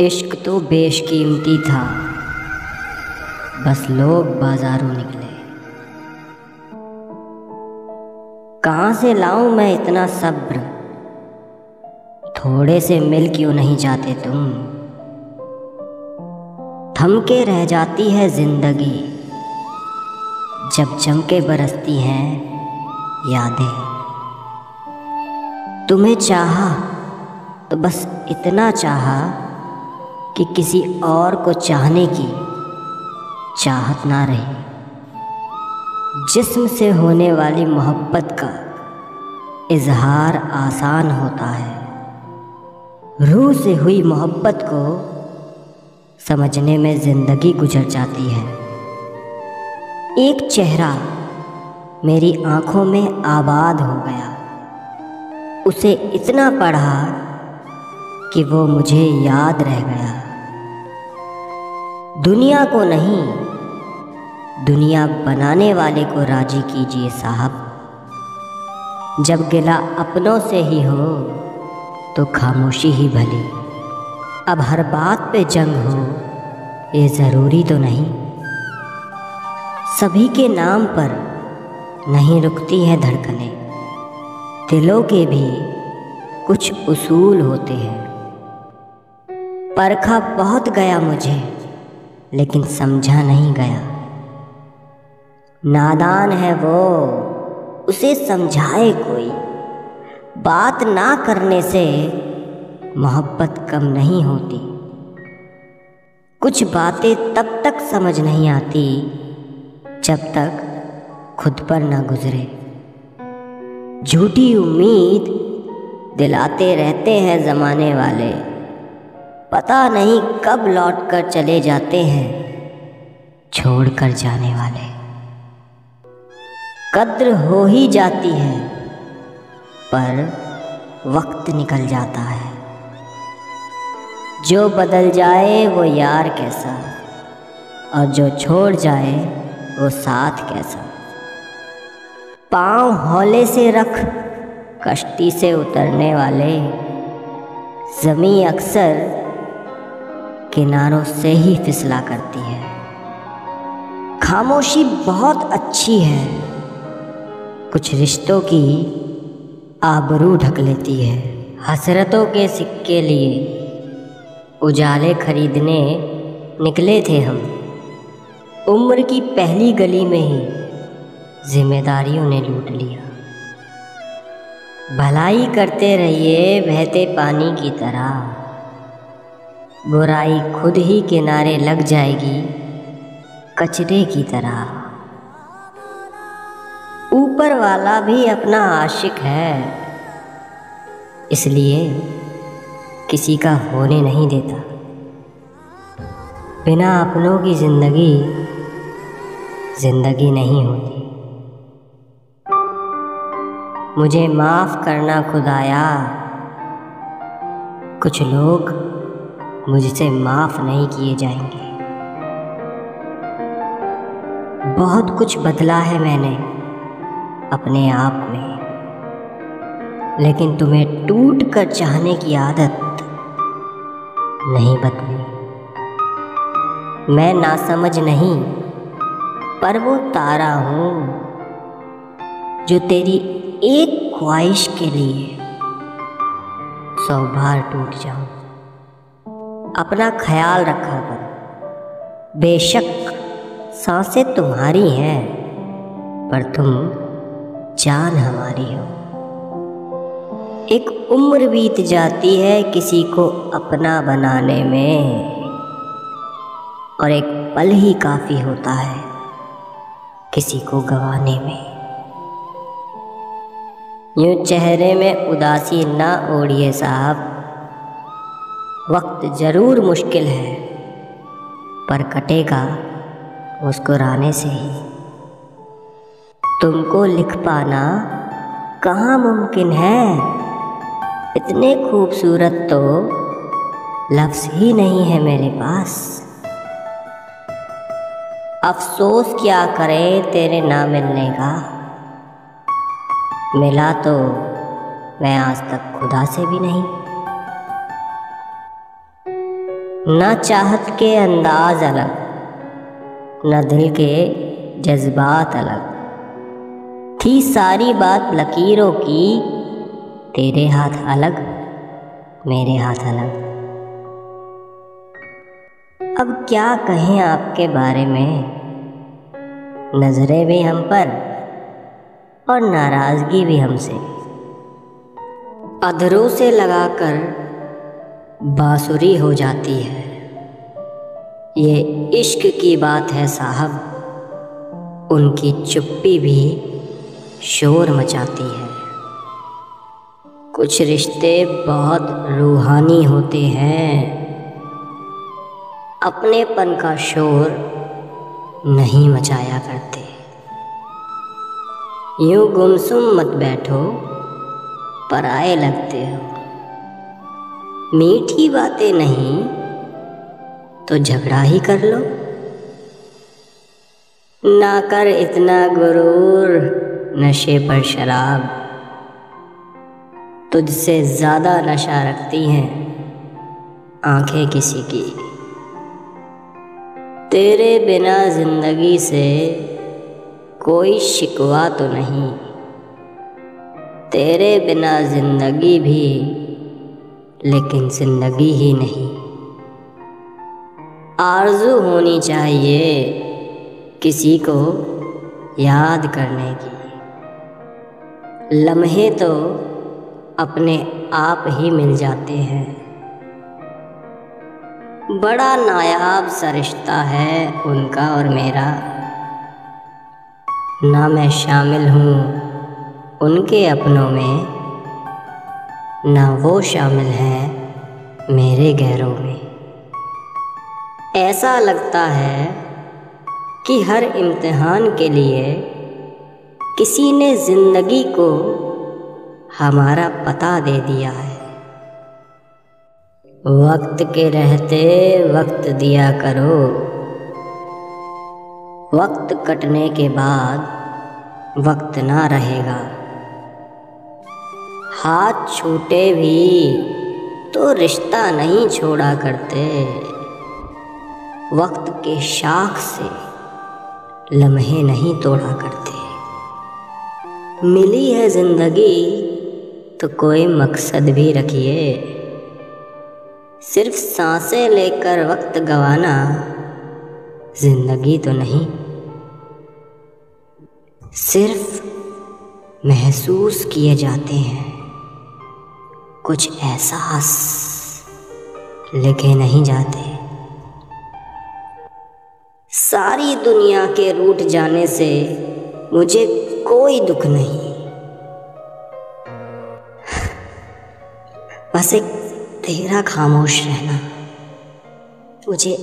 इश्क तो बेशकीमती था। बस लोग बाजारों निकले। कहाँ से लाऊं मैं इतना सब्र? थोड़े से मिल क्यों नहीं जाते तुम? थम के रह जाती है ज़िंदगी। जब जम के बरसती हैं यादें। तुम्हें चाहा तो बस इतना चाहा कि किसी और को चाहने की चाहत ना रहे। जिस्म से होने वाली मोहब्बत का इजहार आसान होता है। रूह से हुई मोहब्बत को समझने में ज़िंदगी गुजर जाती है। एक चेहरा मेरी आँखों में आबाद हो गया। उसे इतना पढ़ा कि वो मुझे याद रह गया। दुनिया को नहीं, दुनिया बनाने वाले को राज़ी कीजिए साहब। जब गिला अपनों से ही हो तो खामोशी ही भली। अब हर बात पे जंग हो, ये ज़रूरी तो नहीं। सभी के नाम पर नहीं रुकती हैं धड़कनें। दिलों के भी कुछ उसूल होते हैं। परखा बहुत गया मुझे, लेकिन समझा नहीं गया। नादान है वो, उसे समझाए कोई। बात ना करने से मोहब्बत कम नहीं होती। कुछ बातें तब तक समझ नहीं आती, जब तक खुद पर ना गुजरे। झूठी उम्मीद दिलाते रहते हैं ज़माने वाले। पता नहीं कब लौट कर चले जाते हैं। छोड़ कर जाने वाले। कद्र हो ही जाती है, पर वक्त निकल जाता है। जो बदल जाए वो यार कैसा, और जो छोड़ जाए वो साथ कैसा। पाँव हौले से रख, कश्ती से उतरने वाले। जमी अक्सर किनारों से ही फिसला करती है। खामोशी बहुत अच्छी है। कुछ रिश्तों की आबरू ढक लेती है। हसरतों के सिक्के लिए उजाले खरीदने निकले थे हम। उम्र की पहली गली में ही जिम्मेदारियों ने लूट लिया। भलाई करते रहिए, बहते पानी की तरह। बुराई खुद ही किनारे लग जाएगी, कचरे की तरह। ऊपर वाला भी अपना आशिक है, इसलिए किसी का होने नहीं देता। बिना अपनों की ज़िंदगी ज़िंदगी नहीं होती। मुझे माफ़ करना खुदाया। कुछ लोग मुझसे माफ़ नहीं किए जाएँगे। बहुत कुछ बदला है मैंने अपने आप में। लेकिन तुम्हें टूट कर चाहने की आदत नहीं बदली। मैं नासमझ नहीं, पर वो तारा हूँ जो तेरी एक ख्वाहिश के लिए सौ बार टूट जाऊँ। अपना ख्याल रखा कर। बेशक साँसें तुम्हारी हैं, पर तुम जान हमारी हो। एक उम्र बीत जाती है किसी को अपना बनाने में, और एक पल ही काफ़ी होता है किसी को गवाने में। यूँ चेहरे में उदासी ना ओढ़िए साहब। वक्त ज़रूर मुश्किल है, पर कटेगा मुस्कुराने से ही। तुमको लिख पाना कहाँ मुमकिन है? इतने खूबसूरत तो लफ्ज़ ही नहीं है मेरे पास। अफसोस क्या करें तेरे ना मिलने का? मिला तो मैं आज तक खुदा से भी नहीं। न चाहत के अंदाज अलग, न दिल के जज्बात अलग। थी सारी बात लकीरों की, तेरे हाथ अलग, मेरे हाथ अलग। अब क्या कहें आपके बारे में? नज़रें भी हम पर, और नाराज़गी भी हमसे। अधरों से लगाकर बांसुरी हो जाती है। ये इश्क की बात है साहब। उनकी चुप्पी भी शोर मचाती है। कुछ रिश्ते बहुत रूहानी होते हैं। अपनेपन का शोर नहीं मचाया करते। यूँ गुमसुम मत बैठो, पर आए लगते हो। मीठी बातें नहीं तो झगड़ा ही कर लो। ना कर इतना गुरूर, नशे पर शराब। तुझसे ज़्यादा नशा रखती हैं आँखें किसी की। तेरे बिना ज़िंदगी से कोई शिकवा तो नहीं। तेरे बिना ज़िंदगी भी लेकिन ज़िंदगी ही नहीं। आरज़ू होनी चाहिए किसी को याद करने की। लम्हे तो अपने आप ही मिल जाते हैं। बड़ा नायाब सा रिश्ता है उनका और मेरा। ना मैं शामिल हूँ उनके अपनों में ना वो शामिल हैं मेरे गैरों में। ऐसा लगता है कि हर इम्तिहान के लिए किसी ने ज़िंदगी को हमारा पता दे दिया है। वक्त के रहते वक्त दिया करो। वक्त कटने के बाद वक्त ना रहेगा। हाथ छूटे भी तो रिश्ता नहीं छोड़ा करते। वक्त के शाख से लम्हे नहीं तोड़ा करते। मिली है ज़िंदगी तो कोई मकसद भी रखिए। सिर्फ़ साँसें लेकर वक्त गवाना ज़िंदगी तो नहीं। सिर्फ़ महसूस किए जाते हैं। कुछ एहसास लिखे नहीं जाते। सारी दुनिया के रूठ जाने से मुझे कोई दुख नहीं। बस एक तेरा खामोश रहना मुझे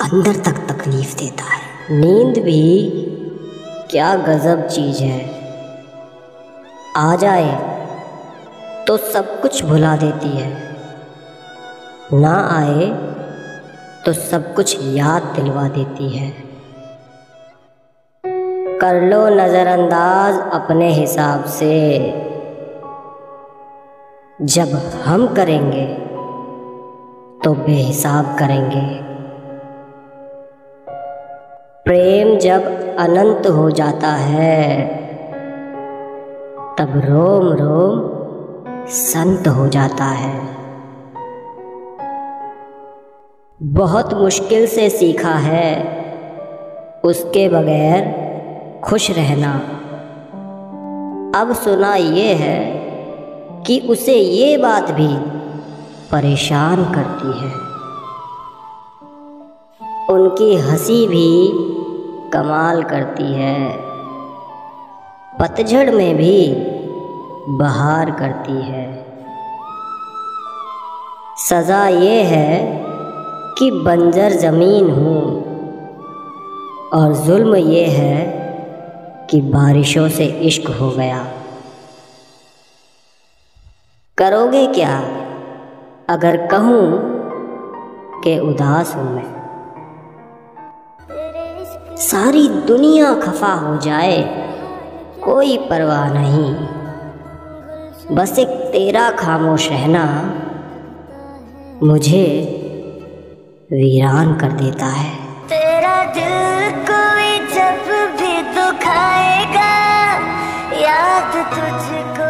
अंदर तक तकलीफ़ देता है। नींद भी क्या गज़ब चीज़ है। आ जाए। तो सब कुछ भुला देती है। ना आए तो सब कुछ याद दिलवा देती है। कर लो नज़रअंदाज अपने हिसाब से। जब हम करेंगे तो बेहिसाब करेंगे। प्रेम जब अनंत हो जाता है, तब रोम रोम संत हो जाता है। बहुत मुश्किल से सीखा है। उसके बगैर खुश रहना। अब सुना ये है कि उसे ये बात भी परेशान करती है। उनकी हँसी भी कमाल करती है। पतझड़ में भी बहार करती है। सज़ा ये है कि बंजर ज़मीन हूँ। और जुल्म ये है कि बारिशों से इश्क हो गया। करोगे क्या अगर कहूँ कि उदास हूँ मैं? सारी दुनिया खफा हो जाए, कोई परवाह नहीं। बस एक तेरा खामोश रहना मुझे वीरान कर देता है। तेरा दिल कोई जब भी दुखाएगा, याद तुझको